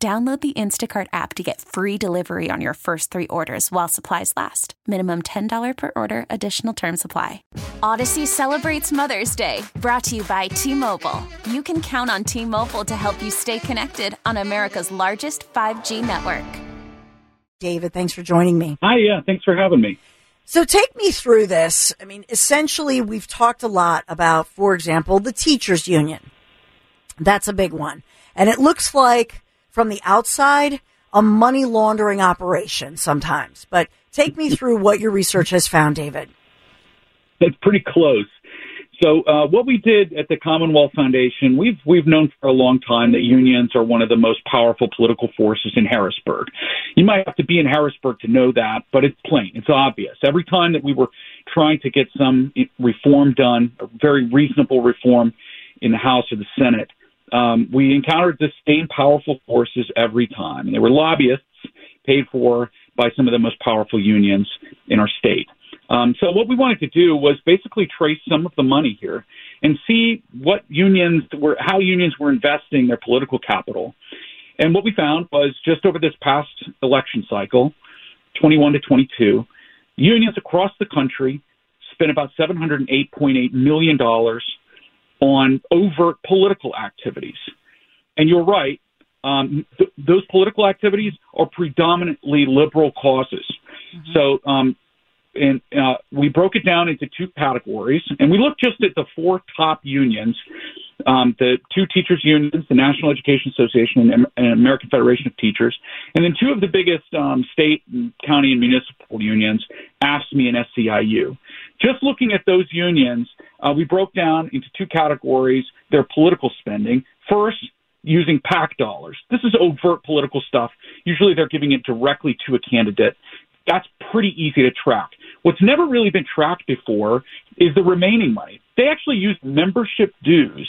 Download the Instacart app to get free delivery on your first three orders while supplies last. Minimum $10 per order, additional term supply. Audacy celebrates Mother's Day, brought to you by T Mobile. You can count on T Mobile to help you stay connected on America's largest 5G network. David, thanks for joining me. Hi, yeah, thanks for having me. So take me through this. I mean, essentially, we've talked a lot about, for example, the teachers union. That's a big one. And it looks like from the outside a money laundering operation sometimes. But take me through what your research has found, David. It's pretty close. So uh, what we did at the Commonwealth Foundation, we've we've known for a long time that unions are one of the most powerful political forces in Harrisburg. You might have to be in Harrisburg to know that, but it's plain, it's obvious. Every time that we were trying to get some reform done, a very reasonable reform in the House or the Senate, um, we encountered the same powerful forces every time. They were lobbyists paid for by some of the most powerful unions in our state. Um, so what we wanted to do was basically trace some of the money here and see what unions were, how unions were investing their political capital. And what we found was just over this past election cycle, 21 to 22, unions across the country spent about $708.8 million on overt political activities. And you're right, um, th- those political activities are predominantly liberal causes. Mm-hmm. So, um, and uh, we broke it down into two categories, and we looked just at the four top unions, um, the two teachers unions, the National Education Association and, and, American Federation of Teachers, and then two of the biggest um, state, and county, and municipal unions, AFSCME and SEIU. Just looking at those unions, uh, we broke down into two categories their political spending. First, using PAC dollars. This is overt political stuff. Usually they're giving it directly to a candidate. That's pretty easy to track. What's never really been tracked before is the remaining money. They actually use membership dues,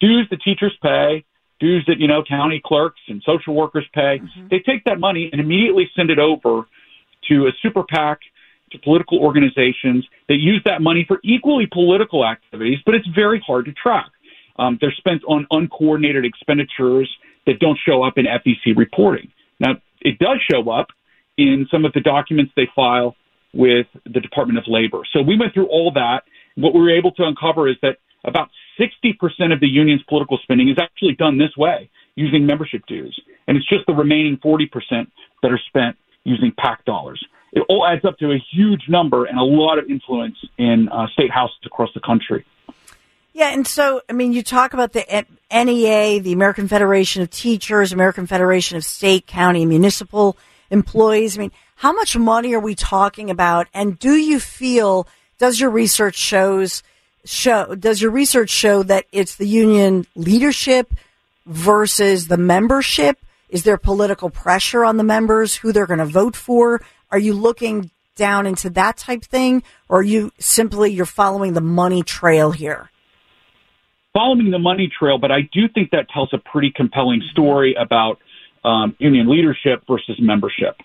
dues that teachers pay, dues that, you know, county clerks and social workers pay. Mm-hmm. They take that money and immediately send it over to a super PAC to political organizations that use that money for equally political activities, but it's very hard to track. Um, they're spent on uncoordinated expenditures that don't show up in FEC reporting. Now, it does show up in some of the documents they file with the Department of Labor. So we went through all that. What we were able to uncover is that about 60% of the union's political spending is actually done this way, using membership dues. And it's just the remaining 40% that are spent using PAC dollars it all adds up to a huge number and a lot of influence in uh, state houses across the country. Yeah, and so I mean, you talk about the NEA, the American Federation of Teachers, American Federation of State, County, and Municipal Employees. I mean, how much money are we talking about? And do you feel? Does your research shows show? Does your research show that it's the union leadership versus the membership? Is there political pressure on the members who they're going to vote for? Are you looking down into that type thing, or are you simply you're following the money trail here? Following the money trail, but I do think that tells a pretty compelling story about um, union leadership versus membership.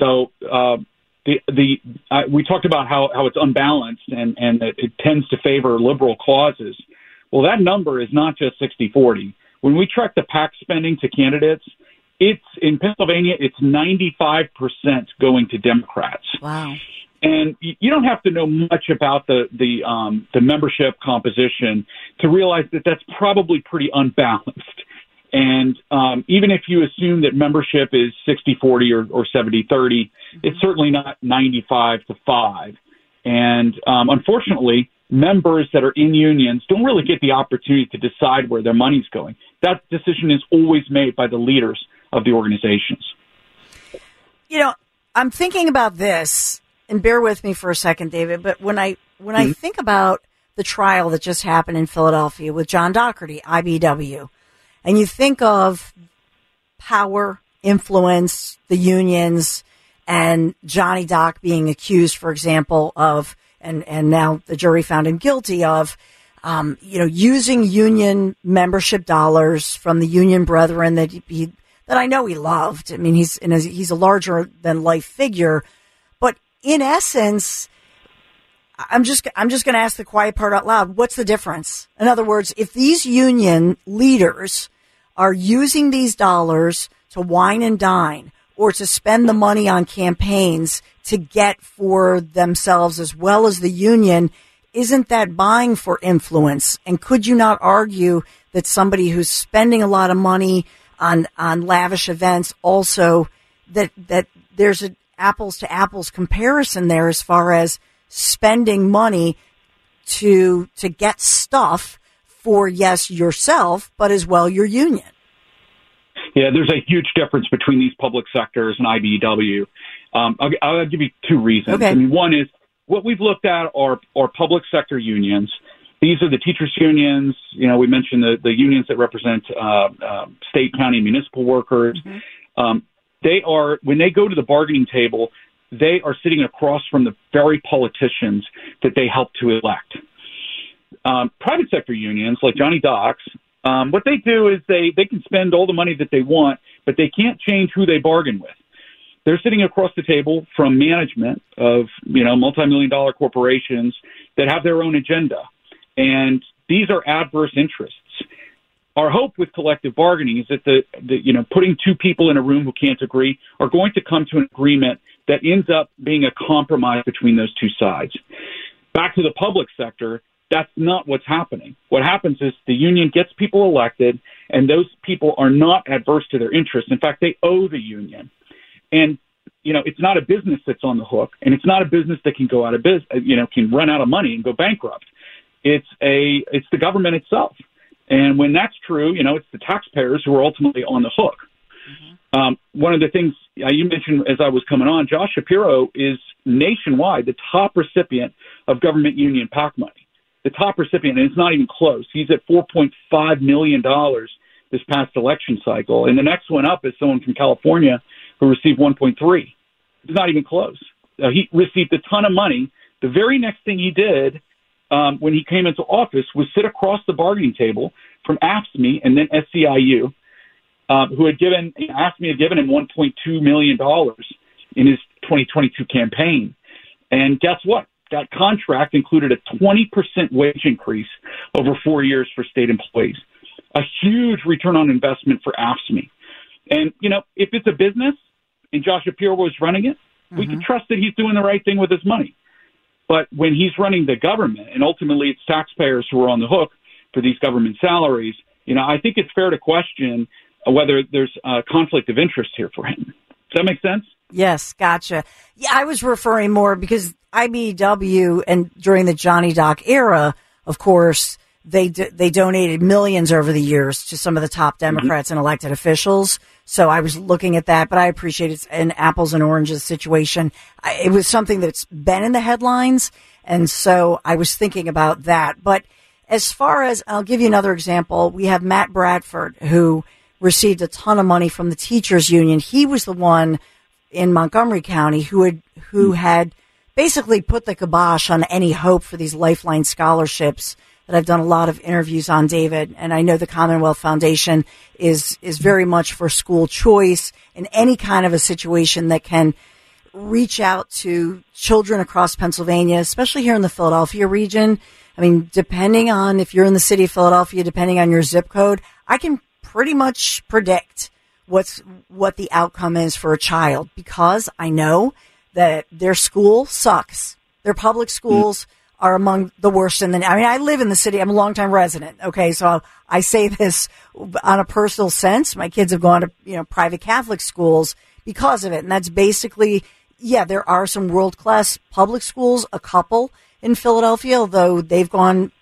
So uh, the the uh, we talked about how how it's unbalanced and and it, it tends to favor liberal causes. Well, that number is not just 60-40. When we track the PAC spending to candidates, it's in Pennsylvania, it's 95% going to Democrats. Wow. And you don't have to know much about the the um, the membership composition to realize that that's probably pretty unbalanced. And um, even if you assume that membership is 60 40 or, or 70 30, mm-hmm. it's certainly not 95 to 5. And um, unfortunately, members that are in unions don't really get the opportunity to decide where their money's going. That decision is always made by the leaders of the organizations. You know, I'm thinking about this, and bear with me for a second, David. But when I when mm-hmm. I think about the trial that just happened in Philadelphia with John Dougherty, IBEW, and you think of power, influence the unions and Johnny Doc being accused, for example, of and and now the jury found him guilty of, um, you know, using union membership dollars from the union brethren that he that I know he loved. I mean, he's a, he's a larger than life figure, but in essence. I'm just I'm just going to ask the quiet part out loud. What's the difference? In other words, if these union leaders are using these dollars to wine and dine or to spend the money on campaigns to get for themselves as well as the union, isn't that buying for influence? And could you not argue that somebody who's spending a lot of money on, on lavish events also that, that there's an apples to apples comparison there as far as spending money to, to get stuff for, yes, yourself, but as well your union? Yeah, there's a huge difference between these public sectors and IBEW. Um, I'll, I'll, give you two reasons. Okay. I mean, one is what we've looked at are, are public sector unions. These are the teachers' unions. You know, we mentioned the, the unions that represent uh, uh, state, county, municipal workers. Mm-hmm. Um, they are, when they go to the bargaining table, they are sitting across from the very politicians that they help to elect. Um, private sector unions like Johnny Doc's um, what they do is they, they can spend all the money that they want, but they can't change who they bargain with. They're sitting across the table from management of, you know, multi-million dollar corporations that have their own agenda. And these are adverse interests. Our hope with collective bargaining is that the, the, you know, putting two people in a room who can't agree are going to come to an agreement that ends up being a compromise between those two sides. Back to the public sector, that's not what's happening. What happens is the union gets people elected, and those people are not adverse to their interests. In fact, they owe the union. And you know, it's not a business that's on the hook, and it's not a business that can go out of business. You know, can run out of money and go bankrupt. It's a it's the government itself. And when that's true, you know, it's the taxpayers who are ultimately on the hook. Mm-hmm. Um, one of the things uh, you mentioned as I was coming on, Josh Shapiro is nationwide the top recipient of government union PAC money the top recipient, and it's not even close. He's at $4.5 million this past election cycle. And the next one up is someone from California who received 1.3. It's not even close. Uh, he received a ton of money. The very next thing he did um, when he came into office was sit across the bargaining table from AFSCME and then SEIU, uh, who had given AFSCME had given him 1.2 million dollars in his 2022 campaign. And guess what? that contract included a 20% wage increase over four years for state employees, a huge return on investment for AFSCME. And, you know, if it's a business and Josh Shapiro was running it, mm-hmm. we can trust that he's doing the right thing with his money. But when he's running the government, and ultimately it's taxpayers who are on the hook for these government salaries, you know, I think it's fair to question whether there's a conflict of interest here for him. Does that make sense? Yes, gotcha. Yeah, I was referring more because IBEW and during the Johnny Doc era, of course, they they donated millions over the years to some of the top mm-hmm. Democrats mm-hmm. and elected officials. So I was looking at that, but I appreciate it's an apples and oranges situation. I, it was something that's been in the headlines, and so I was thinking about that. But as far as I'll give you another example, we have Matt Bradford who received a ton of money from the teachers union. He was the one in Montgomery County who had who mm-hmm. had basically put the kibosh on any hope for these lifeline scholarships that I've done a lot of interviews on David and I know the Commonwealth Foundation is is very much for school choice in any kind of a situation that can reach out to children across Pennsylvania, especially here in the Philadelphia region. I mean, depending on if you're in the city of Philadelphia, depending on your zip code, I can pretty much predict what's what the outcome is for a child because I know that their school sucks. Their public schools mm. Are among the worst in the. I mean, I live in the city. I'm a longtime resident. Okay, so I say this on a personal sense. My kids have gone to you know private Catholic schools because of it, and that's basically yeah. There are some world class public schools, a couple in Philadelphia, although they've gone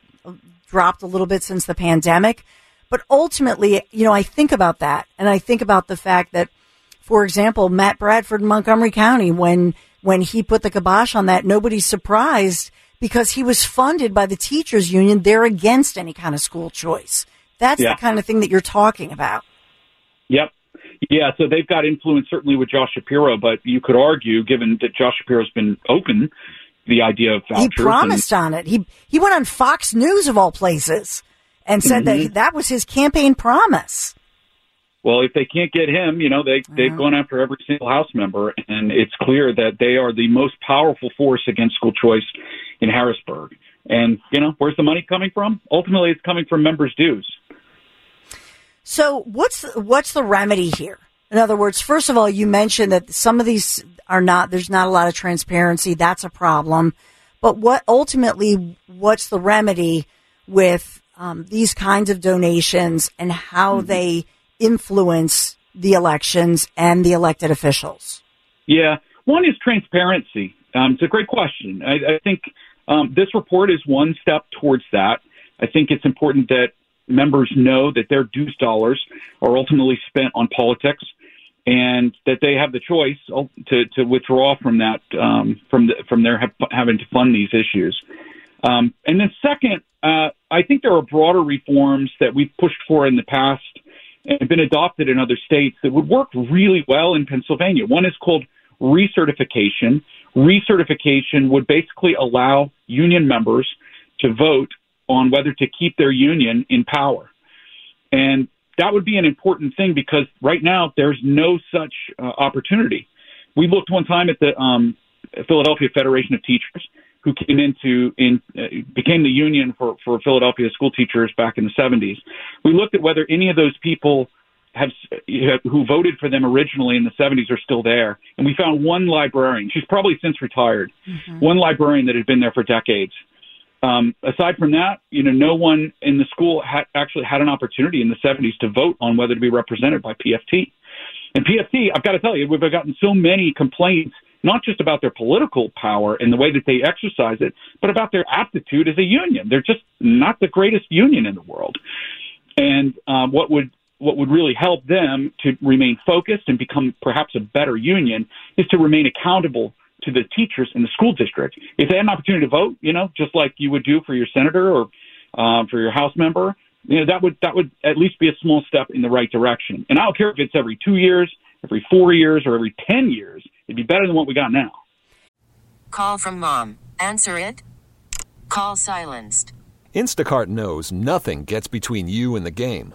dropped a little bit since the pandemic. But ultimately, you know, I think about that and I think about the fact that, for example, Matt Bradford in Montgomery County, when, when he put the kibosh on that, nobody's surprised because he was funded by the teachers union. They're against any kind of school choice. That's yeah. the kind of thing that you're talking about. Yep. Yeah, so they've got influence certainly with Josh Shapiro, but you could argue, given that Josh Shapiro's been open, the idea of vouchers. He promised and, on it. He he went on Fox News of all places and said mm-hmm. that that was his campaign promise. Well, if they can't get him, you know, they they've gone after every single House member, and it's clear that they are the most powerful force against school choice in Harrisburg. And you know, where's the money coming from? Ultimately, it's coming from members' dues. So, what's what's the remedy here? In other words, first of all, you mentioned that some of these are not. There's not a lot of transparency. That's a problem. But what ultimately, what's the remedy with um, these kinds of donations and how mm-hmm. they influence the elections and the elected officials? Yeah, one is transparency. Um, it's a great question. I, I think um, this report is one step towards that. I think it's important that members know that their dues dollars are ultimately spent on politics and that they have the choice to, to withdraw from that um, from the, from their ha- having to fund these issues. Um, and then second, uh, I think there are broader reforms that we've pushed for in the past and been adopted in other states that would work really well in Pennsylvania. One is called recertification. Recertification would basically allow union members to vote on whether to keep their union in power. And that would be an important thing because right now there's no such uh, opportunity. We looked one time at the um, Philadelphia Federation of Teachers, who came into in uh, became the union for for Philadelphia school teachers back in the 70s. We looked at whether any of those people have who voted for them originally in the 70s are still there, and we found one librarian. She's probably since retired. Mm-hmm. One librarian that had been there for decades. Um, aside from that, you know, no one in the school had actually had an opportunity in the 70s to vote on whether to be represented by PFT. And PFT, I've got to tell you, we've gotten so many complaints not just about their political power and the way that they exercise it, but about their aptitude as a union. They're just not the greatest union in the world. And um, what would what would really help them to remain focused and become perhaps a better union is to remain accountable to the teachers in the school district. If they had an opportunity to vote, you know, just like you would do for your senator or um, for your House member, you know, that would that would at least be a small step in the right direction. And I don't care if it's every two years, every four years, or every ten years. It'd be better than what we got now. Call from mom. Answer it. Call silenced. Instacart knows nothing gets between you and the game.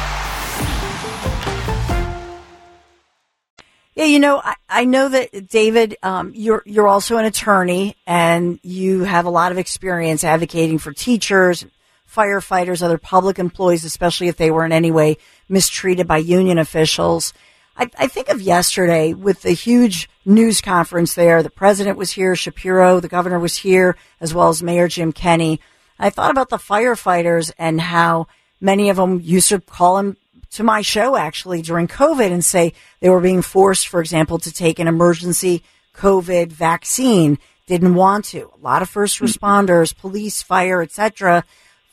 Yeah, you know, I, I know that David, um, you're you're also an attorney, and you have a lot of experience advocating for teachers, firefighters, other public employees, especially if they were in any way mistreated by union officials. I, I think of yesterday with the huge news conference there. The president was here, Shapiro, the governor was here, as well as Mayor Jim Kenney. I thought about the firefighters and how many of them used to call him to my show actually during COVID and say they were being forced, for example, to take an emergency COVID vaccine, didn't want to. A lot of first mm-hmm. responders, police, fire, etc.,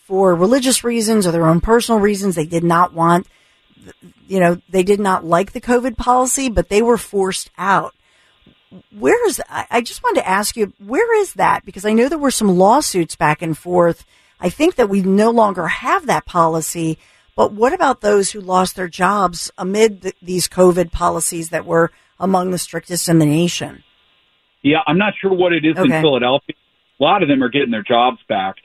for religious reasons or their own personal reasons, they did not want, you know, they did not like the COVID policy, but they were forced out. Where is, I just wanted to ask you, where is that? Because I know there were some lawsuits back and forth. I think that we no longer have that policy. But what about those who lost their jobs amid the, these COVID policies that were among the strictest in the nation? Yeah, I'm not sure what it is okay. in Philadelphia. A lot of them are getting their jobs back.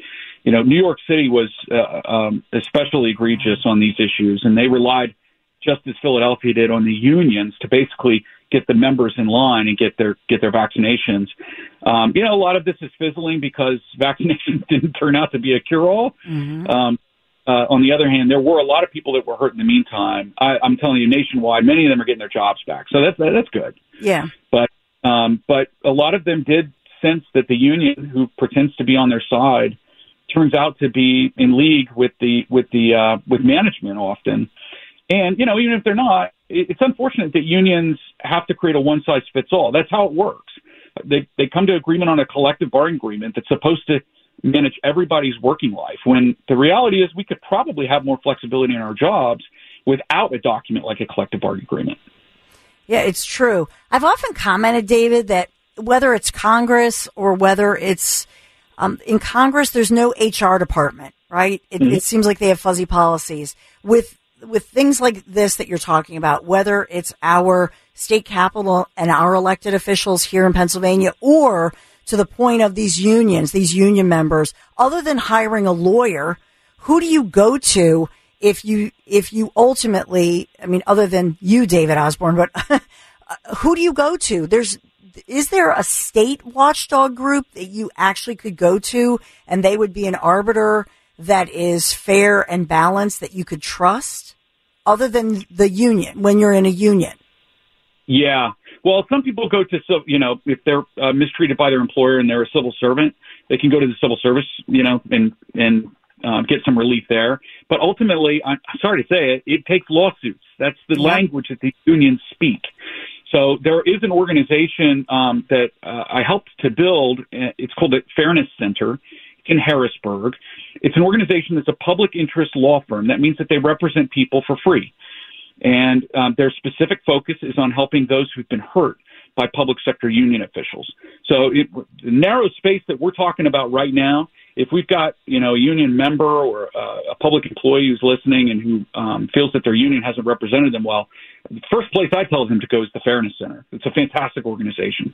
You know, New York City was uh, um, especially egregious on these issues, and they relied just as Philadelphia did on the unions to basically get the members in line and get their get their vaccinations. Um, you know, a lot of this is fizzling because vaccinations didn't turn out to be a cure all. Mm-hmm. Um, uh, on the other hand, there were a lot of people that were hurt in the meantime. I, I'm telling you, nationwide, many of them are getting their jobs back, so that's that's good. Yeah. But um, but a lot of them did sense that the union, who pretends to be on their side, turns out to be in league with the with the uh, with management often. And you know, even if they're not, it's unfortunate that unions have to create a one size fits all. That's how it works. They they come to agreement on a collective bargaining agreement that's supposed to manage everybody's working life. When the reality is, we could probably have more flexibility in our jobs without a document like a collective bargaining agreement. Yeah, it's true. I've often commented, David, that whether it's Congress or whether it's um, in Congress, there's no HR department, right? It, mm-hmm. it seems like they have fuzzy policies with with things like this that you're talking about, whether it's our state capital and our elected officials here in Pennsylvania or to the point of these unions, these union members, other than hiring a lawyer, who do you go to if you, if you ultimately, I mean, other than you, David Osborne, but uh, who do you go to? There's, is there a state watchdog group that you actually could go to and they would be an arbiter that is fair and balanced that you could trust other than the union when you're in a union? Yeah. Well, some people go to, so you know, if they're uh, mistreated by their employer and they're a civil servant, they can go to the civil service, you know, and, and, uh, get some relief there. But ultimately, I'm sorry to say it, it takes lawsuits. That's the yeah. language that the unions speak. So there is an organization um, that uh, I helped to build. Uh, it's called the Fairness Center in Harrisburg. It's an organization that's a public interest law firm. That means that they represent people for free. And um, their specific focus is on helping those who've been hurt by public sector union officials. So it, the narrow space that we're talking about right now if we've got you know a union member or uh, a public employee who's listening and who um, feels that their union hasn't represented them well, the first place I tell them to go is the Fairness Center. It's a fantastic organization.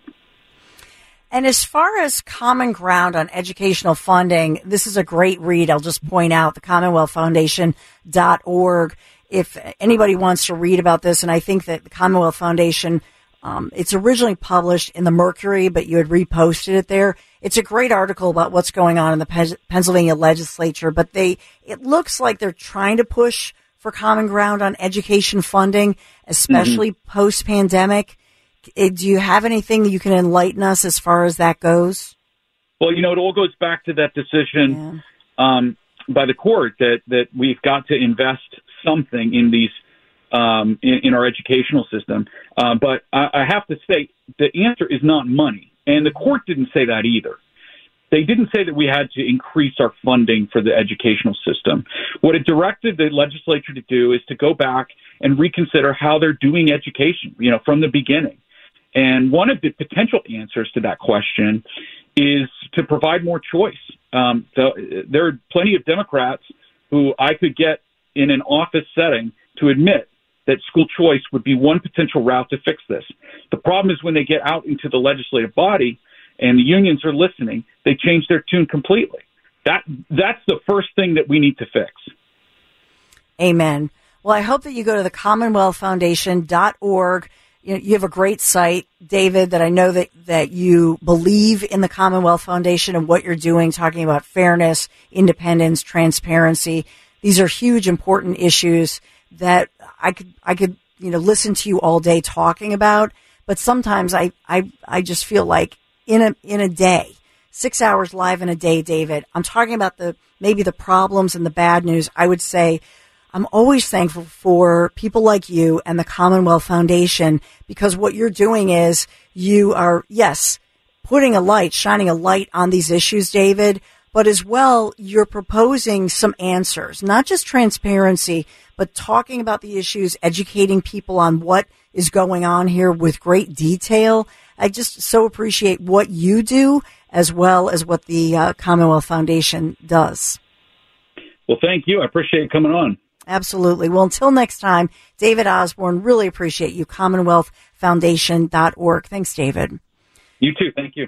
And as far as common ground on educational funding, this is a great read. I'll just point out the Commonwealth Foundation.org. If anybody wants to read about this, and I think that the Commonwealth Foundation um, it's originally published in the Mercury, but you had reposted it there. It's a great article about what's going on in the Pe- Pennsylvania legislature, but they, it looks like they're trying to push for common ground on education funding, especially mm-hmm. post pandemic. Eh, do you have anything that you can enlighten us as far as that goes? Well, you know, it all goes back to that decision yeah. um, by the court that, that we've got to invest something in these um, in, in, our educational system. Uh, but I, I have to say the answer is not money, and the court didn't say that either. They didn't say that we had to increase our funding for the educational system. What it directed the legislature to do is to go back and reconsider how they're doing education, you know, from the beginning. And one of the potential answers to that question is to provide more choice. Um, the, there are plenty of Democrats who I could get in an office setting to admit that school choice would be one potential route to fix this. The problem is when they get out into the legislative body and the unions are listening, they change their tune completely. That that's the first thing that we need to fix. Amen. Well, I hope that you go to the commonwealthfoundation.org. You, you have a great site, David, that I know that, that you believe in the Commonwealth Foundation and what you're doing, talking about fairness, independence, transparency. These are huge, important issues that I could I could you know listen to you all day talking about, but sometimes I I I just feel like in a in a day, six hours live in a day, David. I'm talking about the maybe the problems and the bad news. I would say I'm always thankful for people like you and the Commonwealth Foundation because what you're doing is you are yes putting a light, shining a light on these issues, David but as well, you're proposing some answers, not just transparency, but talking about the issues, educating people on what is going on here with great detail. I just so appreciate what you do as well as what the uh, Commonwealth Foundation does. Well, thank you. I appreciate coming on. Absolutely. Well, until next time, David Osborne, really appreciate you. CommonwealthFoundation.org. Thanks, David. You too. Thank you.